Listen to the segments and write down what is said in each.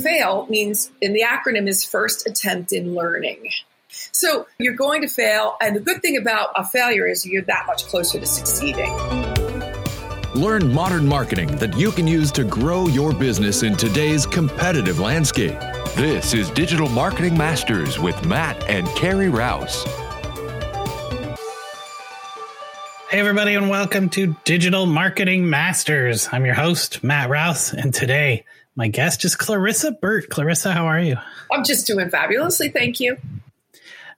fail means, and the acronym is first attempt in learning. So you're going to fail. And the good thing about a failure is you're that much closer to succeeding. Learn modern marketing that you can use to grow your business in today's competitive landscape. This is Digital Marketing Masters with Matt and Carrie Rouse. Hey, everybody, and welcome to Digital Marketing Masters. I'm your host, Matt Rouse, and today my guest is Clarissa Burt. Clarissa, how are you? I'm just doing fabulously. Thank you.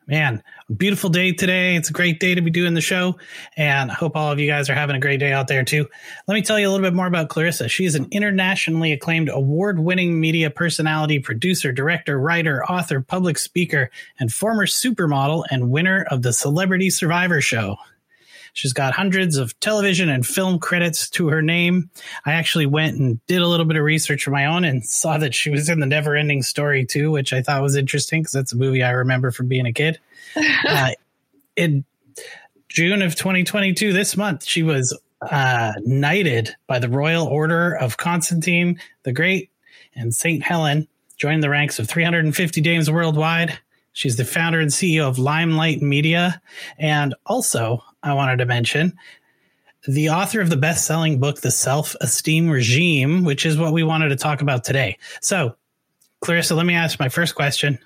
Man, beautiful day today. It's a great day to be doing the show, and I hope all of you guys are having a great day out there too. Let me tell you a little bit more about Clarissa. She is an internationally acclaimed award winning media personality, producer, director, writer, author, public speaker, and former supermodel and winner of the Celebrity Survivor Show. She's got hundreds of television and film credits to her name. I actually went and did a little bit of research of my own and saw that she was in the Never Ending Story II, which I thought was interesting because that's a movie I remember from being a kid. uh, in June of 2022, this month, she was uh, knighted by the Royal Order of Constantine the Great and St. Helen, joined the ranks of 350 dames worldwide. She's the founder and CEO of Limelight Media and also I wanted to mention the author of the best selling book, The Self Esteem Regime, which is what we wanted to talk about today. So, Clarissa, let me ask my first question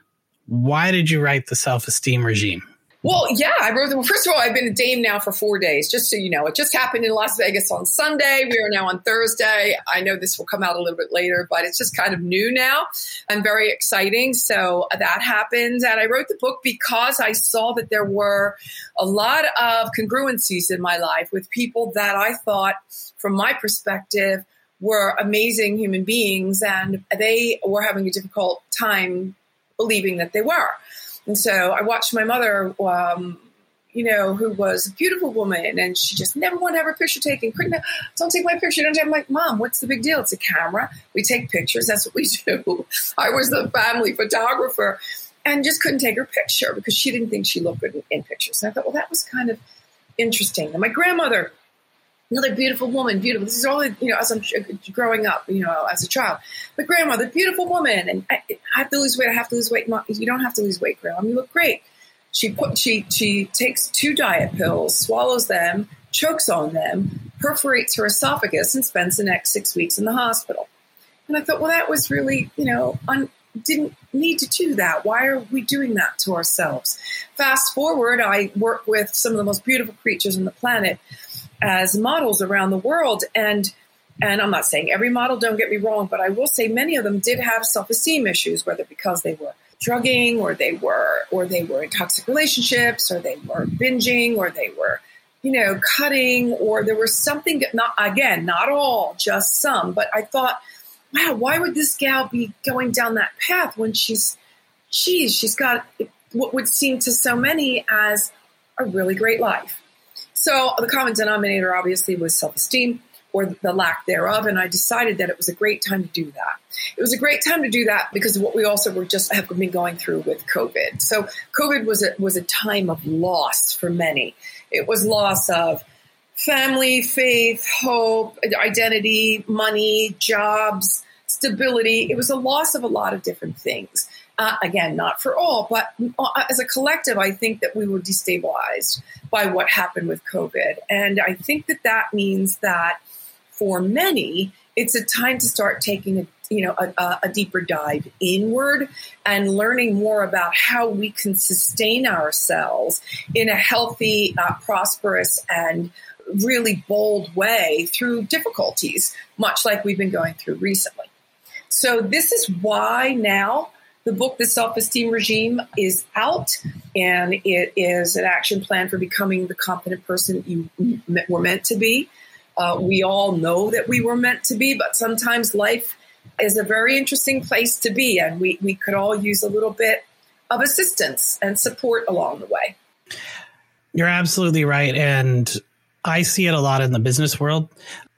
Why did you write The Self Esteem Regime? Well, yeah, I wrote them. First of all, I've been a dame now for four days, just so you know. It just happened in Las Vegas on Sunday. We are now on Thursday. I know this will come out a little bit later, but it's just kind of new now and very exciting. So that happened. And I wrote the book because I saw that there were a lot of congruencies in my life with people that I thought, from my perspective, were amazing human beings and they were having a difficult time believing that they were. And so I watched my mother, um, you know, who was a beautiful woman, and she just never wanted to have her picture taken. Couldn't don't take my picture. Don't take my mom. What's the big deal? It's a camera. We take pictures. That's what we do. I was the family photographer, and just couldn't take her picture because she didn't think she looked good in, in pictures. And I thought, well, that was kind of interesting. And my grandmother another beautiful woman, beautiful. This is all, you know, as I'm growing up, you know, as a child. But grandmother, beautiful woman, and I, I have to lose weight. I have to lose weight. you don't have to lose weight, grandma. You look great. She put she she takes two diet pills, swallows them, chokes on them, perforates her esophagus, and spends the next six weeks in the hospital. And I thought, well, that was really, you know, un, didn't need to do that. Why are we doing that to ourselves? Fast forward, I work with some of the most beautiful creatures on the planet as models around the world. And and I'm not saying every model, don't get me wrong, but I will say many of them did have self-esteem issues, whether because they were drugging or they were or they were in toxic relationships or they were binging or they were you know cutting or there was something not again not all just some. But i thought wow why would this gal be going down that path when she's geez she's got what would seem to so many as a really great life so the common denominator obviously was self esteem or the lack thereof. And I decided that it was a great time to do that. It was a great time to do that because of what we also were just have been going through with COVID. So COVID was a, was a time of loss for many. It was loss of family, faith, hope, identity, money, jobs, stability. It was a loss of a lot of different things. Uh, again, not for all, but uh, as a collective, I think that we were destabilized by what happened with COVID. And I think that that means that for many, it's a time to start taking a you know a, a, deeper dive inward and learning more about how we can sustain ourselves in a healthy, uh, prosperous, and really bold way through difficulties, much like we've been going through recently. So this is why now the book, The Self Esteem Regime, is out, and it is an action plan for becoming the confident person you were meant to be. Uh, we all know that we were meant to be, but sometimes life is a very interesting place to be, and we, we could all use a little bit of assistance and support along the way. You're absolutely right. And I see it a lot in the business world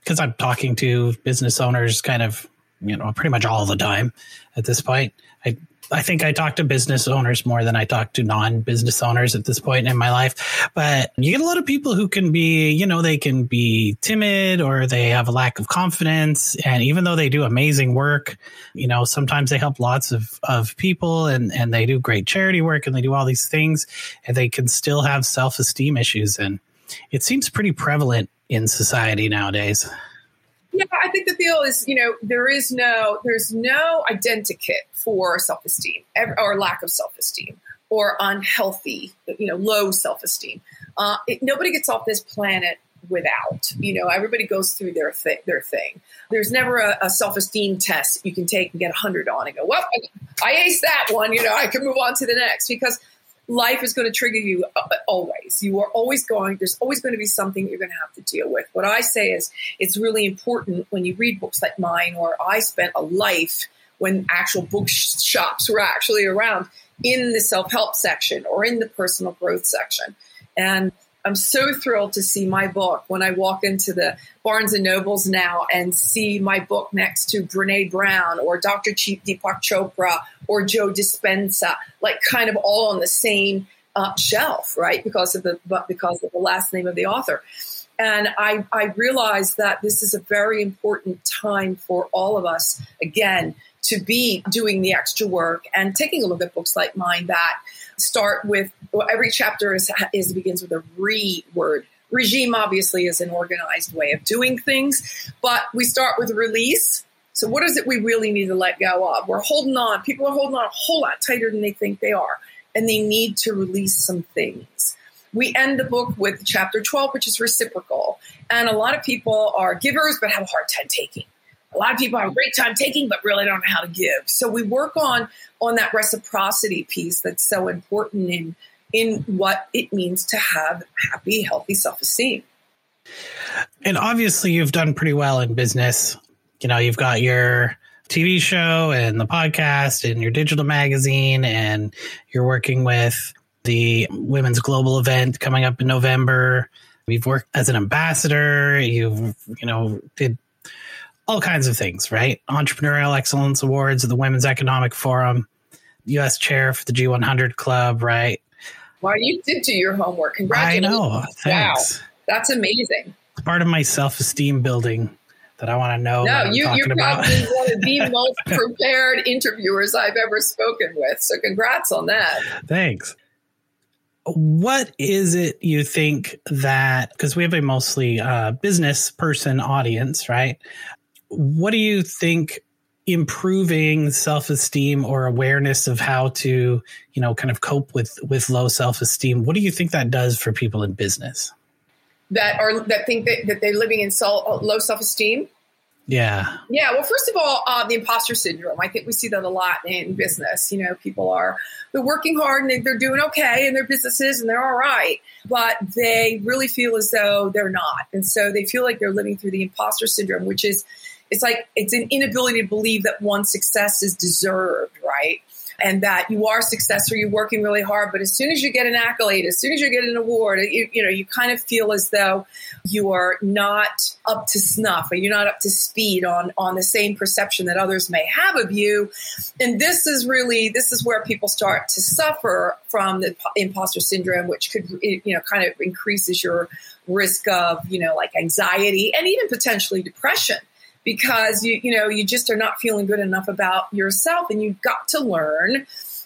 because I'm talking to business owners kind of, you know, pretty much all the time at this point. I I think I talk to business owners more than I talk to non business owners at this point in my life. But you get a lot of people who can be, you know, they can be timid or they have a lack of confidence. And even though they do amazing work, you know, sometimes they help lots of, of people and, and they do great charity work and they do all these things and they can still have self esteem issues. And it seems pretty prevalent in society nowadays. Yeah, I think the deal is, you know, there is no, there's no identikit for self-esteem or lack of self-esteem or unhealthy, you know, low self-esteem. Uh, it, nobody gets off this planet without. You know, everybody goes through their thi- their thing. There's never a, a self esteem test you can take and get hundred on and go, well, I aced that one. You know, I can move on to the next because life is going to trigger you uh, always. You are always going, there's always going to be something you're going to have to deal with. What I say is it's really important when you read books like mine, or I spent a life when actual bookshops were actually around in the self help section or in the personal growth section. And I'm so thrilled to see my book when I walk into the Barnes and Nobles now and see my book next to Brene Brown or Dr. Deepak Chopra or Joe Dispenza, like kind of all on the same uh, shelf, right? Because of the because of the last name of the author. And I, I realized that this is a very important time for all of us, again, to be doing the extra work and taking a look at books like mine that start with well, every chapter is, is begins with a re word. Regime obviously is an organized way of doing things, but we start with release. So what is it we really need to let go of? We're holding on. People are holding on a whole lot tighter than they think they are, and they need to release some things. We end the book with chapter 12, which is reciprocal. And a lot of people are givers but have a hard time taking a lot of people have a great time taking but really don't know how to give so we work on on that reciprocity piece that's so important in in what it means to have happy healthy self-esteem and obviously you've done pretty well in business you know you've got your tv show and the podcast and your digital magazine and you're working with the women's global event coming up in november you've worked as an ambassador you've you know did all kinds of things, right? Entrepreneurial Excellence Awards, of the Women's Economic Forum, U.S. Chair for the G100 Club, right? Well, you did do your homework. Congratulations. I know. Thanks. Wow. That's amazing. It's part of my self esteem building that I want to know. No, you, you're about. probably one of the most prepared interviewers I've ever spoken with. So, congrats on that. Thanks. What is it you think that, because we have a mostly uh, business person audience, right? what do you think improving self-esteem or awareness of how to you know kind of cope with with low self-esteem what do you think that does for people in business that are that think that, that they're living in so, low self-esteem? Yeah. Yeah well first of all uh, the imposter syndrome. I think we see that a lot in business. You know people are they're working hard and they're doing okay in their businesses and they're all right but they really feel as though they're not. And so they feel like they're living through the imposter syndrome which is it's like it's an inability to believe that one success is deserved, right? And that you are successful, you're working really hard, but as soon as you get an accolade, as soon as you get an award, you, you know, you kind of feel as though you are not up to snuff or you're not up to speed on on the same perception that others may have of you. And this is really this is where people start to suffer from the imposter syndrome, which could you know kind of increases your risk of you know like anxiety and even potentially depression because you you know you just are not feeling good enough about yourself and you've got to learn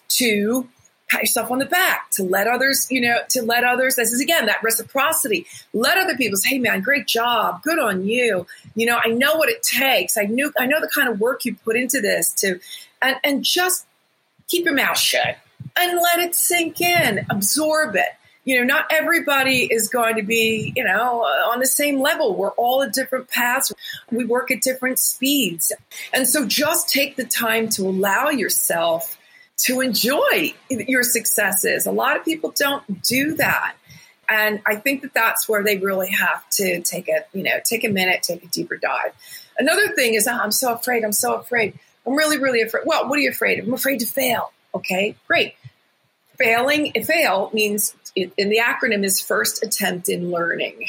to pat yourself on the back to let others you know to let others this is again that reciprocity. Let other people say hey man great job. Good on you. You know i know what it takes. I knew i know the kind of work you put into this to and and just keep your mouth shut and let it sink in. Absorb it you know, not everybody is going to be, you know, uh, on the same level. We're all at different paths. We work at different speeds. And so just take the time to allow yourself to enjoy your successes. A lot of people don't do that. And I think that that's where they really have to take a, you know, take a minute, take a deeper dive. Another thing is, oh, I'm so afraid. I'm so afraid. I'm really, really afraid. Well, what are you afraid of? I'm afraid to fail. Okay, great. Failing, fail means and the acronym is first attempt in learning,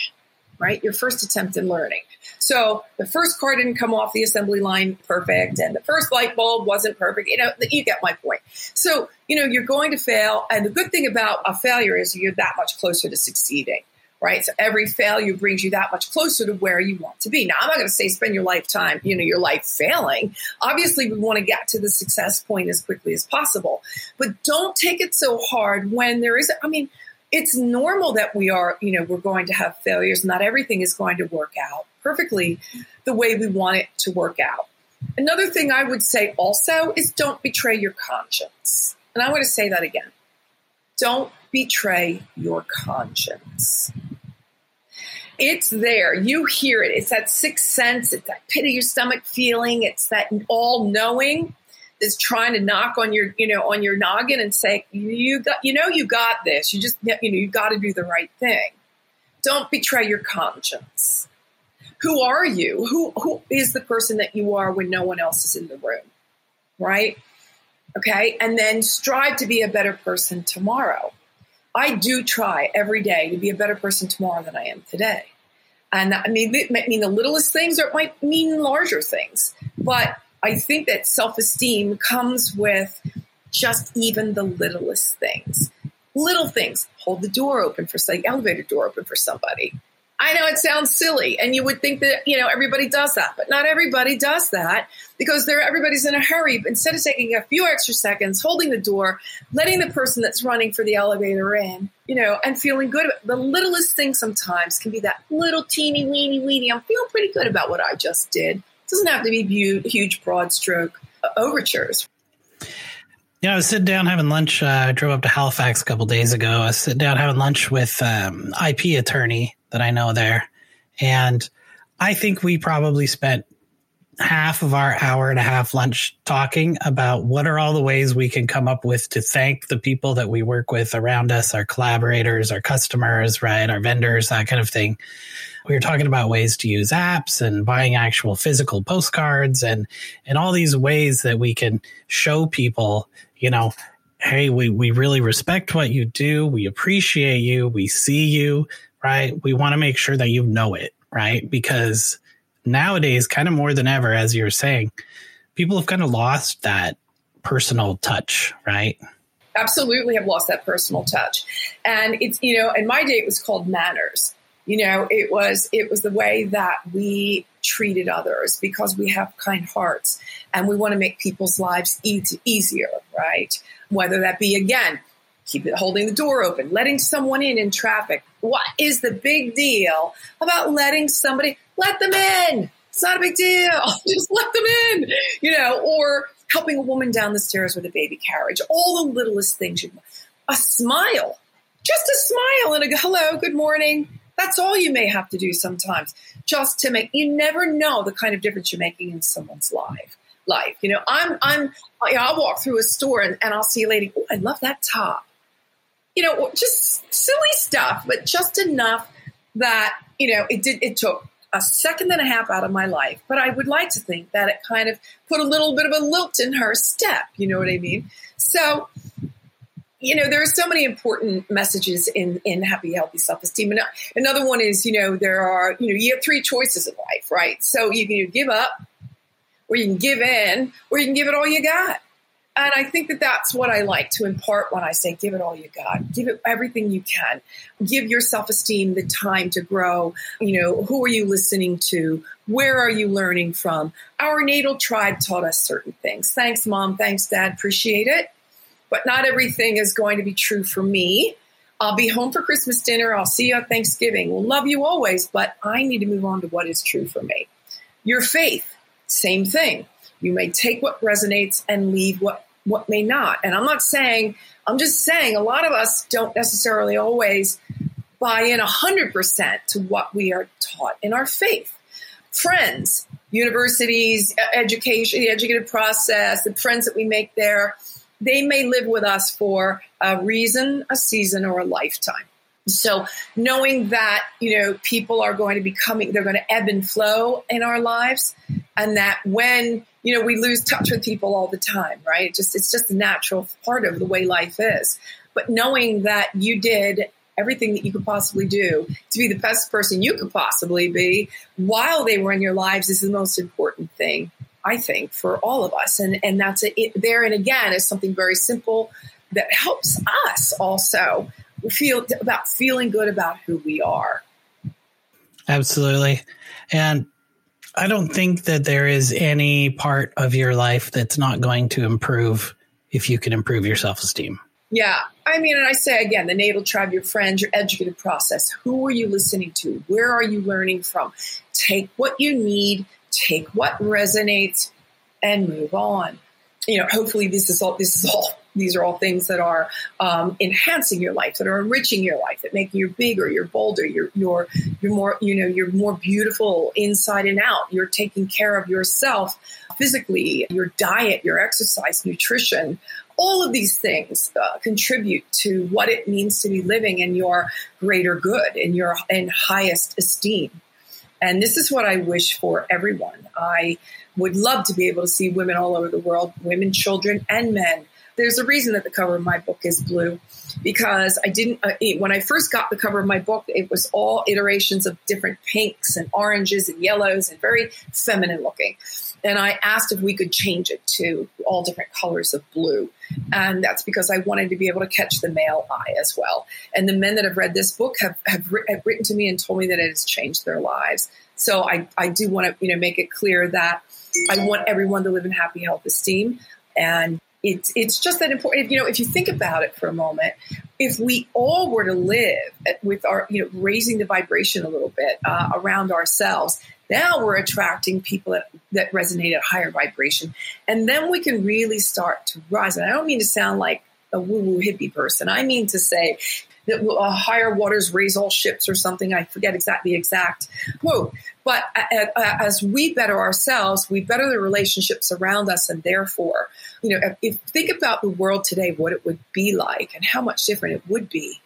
right? Your first attempt in learning. So the first car didn't come off the assembly line perfect, and the first light bulb wasn't perfect. You know, you get my point. So, you know, you're going to fail. And the good thing about a failure is you're that much closer to succeeding right? So every failure brings you that much closer to where you want to be. Now, I'm not going to say spend your lifetime, you know, your life failing. Obviously, we want to get to the success point as quickly as possible, but don't take it so hard when there is, I mean, it's normal that we are, you know, we're going to have failures. Not everything is going to work out perfectly the way we want it to work out. Another thing I would say also is don't betray your conscience. And I want to say that again. Don't betray your conscience. It's there. You hear it. It's that sixth sense. It's that pit of your stomach feeling. It's that all knowing that's trying to knock on your, you know, on your noggin and say, you got, you know, you got this. You just, you know, you got to do the right thing. Don't betray your conscience. Who are you? Who, who is the person that you are when no one else is in the room? Right? Okay. And then strive to be a better person tomorrow. I do try every day to be a better person tomorrow than I am today. And that, I mean, it might mean the littlest things or it might mean larger things. But I think that self esteem comes with just even the littlest things. Little things. Hold the door open for, say, elevator door open for somebody. I know it sounds silly, and you would think that you know everybody does that, but not everybody does that because they're everybody's in a hurry. Instead of taking a few extra seconds, holding the door, letting the person that's running for the elevator in, you know, and feeling good. About, the littlest thing sometimes can be that little teeny weeny weeny. I'm feeling pretty good about what I just did. Doesn't have to be viewed, huge broad stroke uh, overtures. Yeah, I was sitting down having lunch. Uh, I drove up to Halifax a couple days ago. I was sitting down having lunch with um, IP attorney that I know there. And I think we probably spent half of our hour and a half lunch talking about what are all the ways we can come up with to thank the people that we work with around us, our collaborators, our customers, right, our vendors, that kind of thing. We were talking about ways to use apps and buying actual physical postcards and and all these ways that we can show people, you know, hey, we, we really respect what you do. We appreciate you. We see you right? We want to make sure that you know it, right? Because nowadays, kind of more than ever, as you're saying, people have kind of lost that personal touch, right? Absolutely have lost that personal touch. And it's, you know, in my day, it was called manners. You know, it was it was the way that we treated others because we have kind hearts and we want to make people's lives easier, right? Whether that be again keep it holding the door open, letting someone in in traffic. What is the big deal about letting somebody let them in? It's not a big deal. Just let them in, you know, or helping a woman down the stairs with a baby carriage. All the littlest things. You, a smile, just a smile and a hello, good morning. That's all you may have to do sometimes, just to make. You never know the kind of difference you're making in someone's life. Life, you know, I'm, I'm, I'll walk through a store and, and I'll see a lady. Oh, I love that top you know, just silly stuff, but just enough that, you know, it did, it took a second and a half out of my life. But I would like to think that it kind of put a little bit of a lilt in her step. You know what I mean? So, you know, there are so many important messages in, in happy, healthy self esteem. And another one is, you know, there are, you know, you have three choices in life, right? So you can give up, or you can give in, or you can give it all you got. And I think that that's what I like to impart when I say, give it all you got, give it everything you can, give your self esteem the time to grow. You know, who are you listening to? Where are you learning from? Our natal tribe taught us certain things. Thanks, mom. Thanks, dad. Appreciate it. But not everything is going to be true for me. I'll be home for Christmas dinner. I'll see you at Thanksgiving. We'll love you always, but I need to move on to what is true for me. Your faith, same thing. You may take what resonates and leave what what may not. And I'm not saying, I'm just saying a lot of us don't necessarily always buy in 100% to what we are taught in our faith. Friends, universities, education, the educative process, the friends that we make there, they may live with us for a reason, a season, or a lifetime. So knowing that, you know, people are going to be coming, they're going to ebb and flow in our lives, and that when you know, we lose touch with people all the time, right? Just it's just a natural part of the way life is. But knowing that you did everything that you could possibly do to be the best person you could possibly be while they were in your lives is the most important thing. I think, for all of us. And, and that's it, it there. And again, is something very simple that helps us also feel about feeling good about who we are. Absolutely. And I don't think that there is any part of your life that's not going to improve if you can improve your self esteem. Yeah. I mean, and I say again, the natal tribe, your friends, your educative process. Who are you listening to? Where are you learning from? Take what you need, take what resonates, and move on. You know, hopefully this is all this is all these are all things that are um, enhancing your life, that are enriching your life, that make you bigger, you're bolder, you're you're you're more you know you're more beautiful inside and out. You're taking care of yourself physically, your diet, your exercise, nutrition. All of these things uh, contribute to what it means to be living in your greater good, in your in highest esteem. And this is what I wish for everyone. I would love to be able to see women all over the world, women, children, and men there's a reason that the cover of my book is blue because I didn't, uh, when I first got the cover of my book, it was all iterations of different pinks and oranges and yellows and very feminine looking. And I asked if we could change it to all different colors of blue. And that's because I wanted to be able to catch the male eye as well. And the men that have read this book have, have, have written to me and told me that it has changed their lives. So I, I do want to, you know, make it clear that I want everyone to live in happy, health, esteem. And it's it's just that important. You know, if you think about it for a moment, if we all were to live with our, you know, raising the vibration a little bit uh, around ourselves, now we're attracting people that, that resonate at higher vibration, and then we can really start to rise. And I don't mean to sound like a woo woo hippie person. I mean to say that uh, higher waters raise all ships or something. I forget exactly the exact quote. But uh, uh, as we better ourselves, we better the relationships around us, and therefore, you know, if think about the world today, what it would be like, and how much different it would be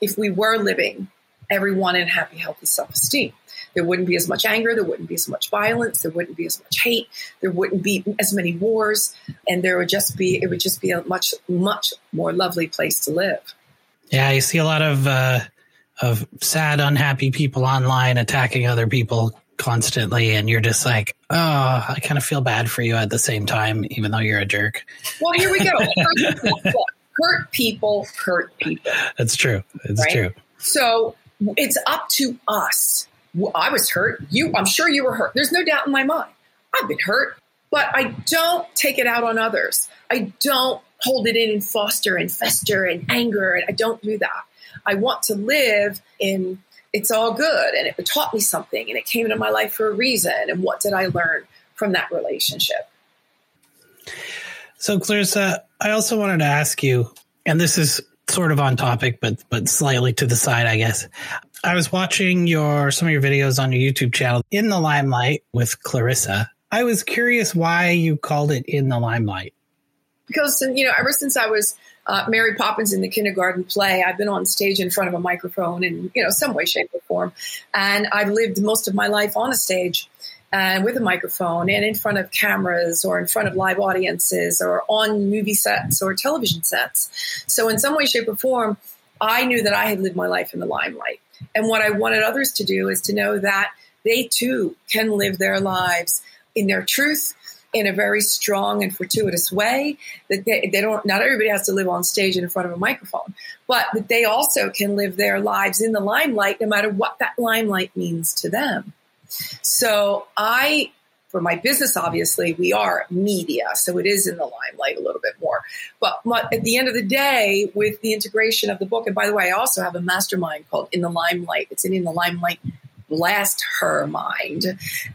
if we were living everyone in happy, healthy self-esteem. There wouldn't be as much anger. There wouldn't be as much violence. There wouldn't be as much hate. There wouldn't be as many wars, and there would just be it would just be a much much more lovely place to live. Yeah, you see a lot of uh, of sad, unhappy people online attacking other people constantly and you're just like oh i kind of feel bad for you at the same time even though you're a jerk. Well here we go. Hurt people hurt people. That's true. It's right? true. So it's up to us. I was hurt. You i'm sure you were hurt. There's no doubt in my mind. I've been hurt but i don't take it out on others. I don't hold it in and foster and fester and anger and i don't do that. I want to live in it's all good and it taught me something and it came into my life for a reason and what did i learn from that relationship? So clarissa i also wanted to ask you and this is sort of on topic but but slightly to the side i guess. I was watching your some of your videos on your youtube channel in the limelight with clarissa. I was curious why you called it in the limelight because you know ever since i was uh, Mary Poppins in the kindergarten play. I've been on stage in front of a microphone in you know some way, shape, or form, and I've lived most of my life on a stage and with a microphone and in front of cameras or in front of live audiences or on movie sets or television sets. So in some way, shape, or form, I knew that I had lived my life in the limelight. And what I wanted others to do is to know that they too can live their lives in their truth in a very strong and fortuitous way that they, they, don't not everybody has to live on stage in front of a microphone but that they also can live their lives in the limelight no matter what that limelight means to them. So i for my business obviously we are media so it is in the limelight a little bit more. But at the end of the day with the integration of the book and by the way i also have a mastermind called in the limelight. It's an in the limelight blast her mind.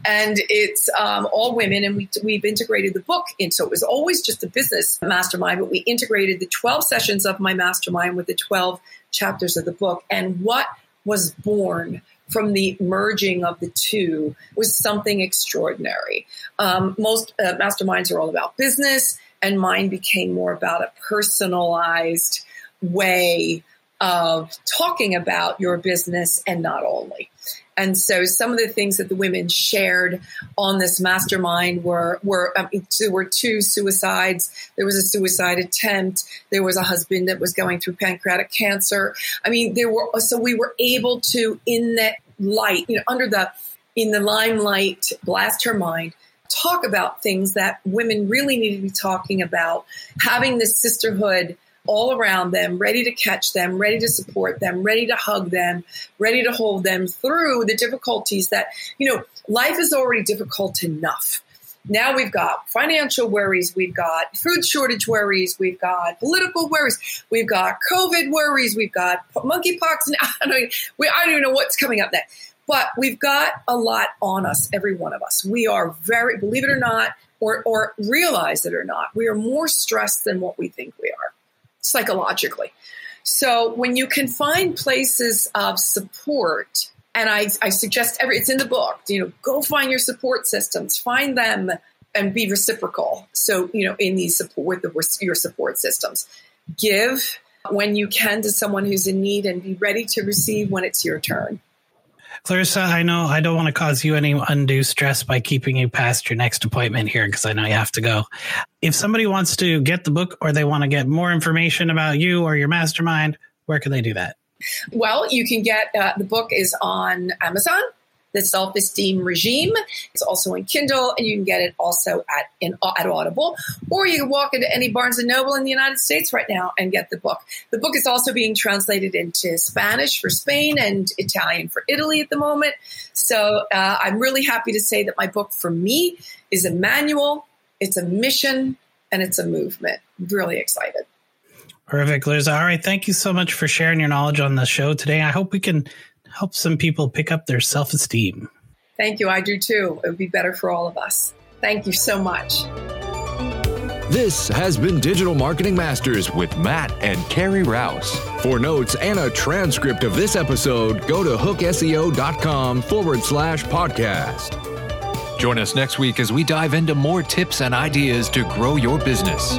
And it's um, all women, and we, we've integrated the book into so it was always just a business mastermind, but we integrated the 12 sessions of my mastermind with the 12 chapters of the book. And what was born from the merging of the two was something extraordinary. Um, most uh, masterminds are all about business, and mine became more about a personalized way of talking about your business and not only. And so some of the things that the women shared on this mastermind were were um, there were two suicides. There was a suicide attempt. There was a husband that was going through pancreatic cancer. I mean, there were so we were able to in that light, you know, under the in the limelight, mastermind talk about things that women really need to be talking about, having this sisterhood all around them, ready to catch them, ready to support them, ready to hug them, ready to hold them through the difficulties that, you know, life is already difficult enough. Now we've got financial worries, we've got food shortage worries, we've got political worries, we've got COVID worries, we've got monkeypox. I don't, we, I don't even know what's coming up next. But we've got a lot on us, every one of us. We are very, believe it or not, or, or realize it or not, we are more stressed than what we think we are psychologically. So when you can find places of support, and I, I suggest every it's in the book, you know, go find your support systems, find them and be reciprocal. So, you know, in these support with the, your support systems, give when you can to someone who's in need and be ready to receive when it's your turn. Clarissa, I know I don't want to cause you any undue stress by keeping you past your next appointment here because I know you have to go. If somebody wants to get the book or they want to get more information about you or your mastermind, where can they do that? Well, you can get uh, the book is on Amazon the Self Esteem Regime. It's also in Kindle, and you can get it also at in, at Audible, or you can walk into any Barnes and Noble in the United States right now and get the book. The book is also being translated into Spanish for Spain and Italian for Italy at the moment. So uh, I'm really happy to say that my book for me is a manual, it's a mission, and it's a movement. really excited. Perfect, Liz. All right. Thank you so much for sharing your knowledge on the show today. I hope we can help some people pick up their self esteem. Thank you. I do too. It would be better for all of us. Thank you so much. This has been Digital Marketing Masters with Matt and Carrie Rouse. For notes and a transcript of this episode, go to hookseo.com forward slash podcast. Join us next week as we dive into more tips and ideas to grow your business.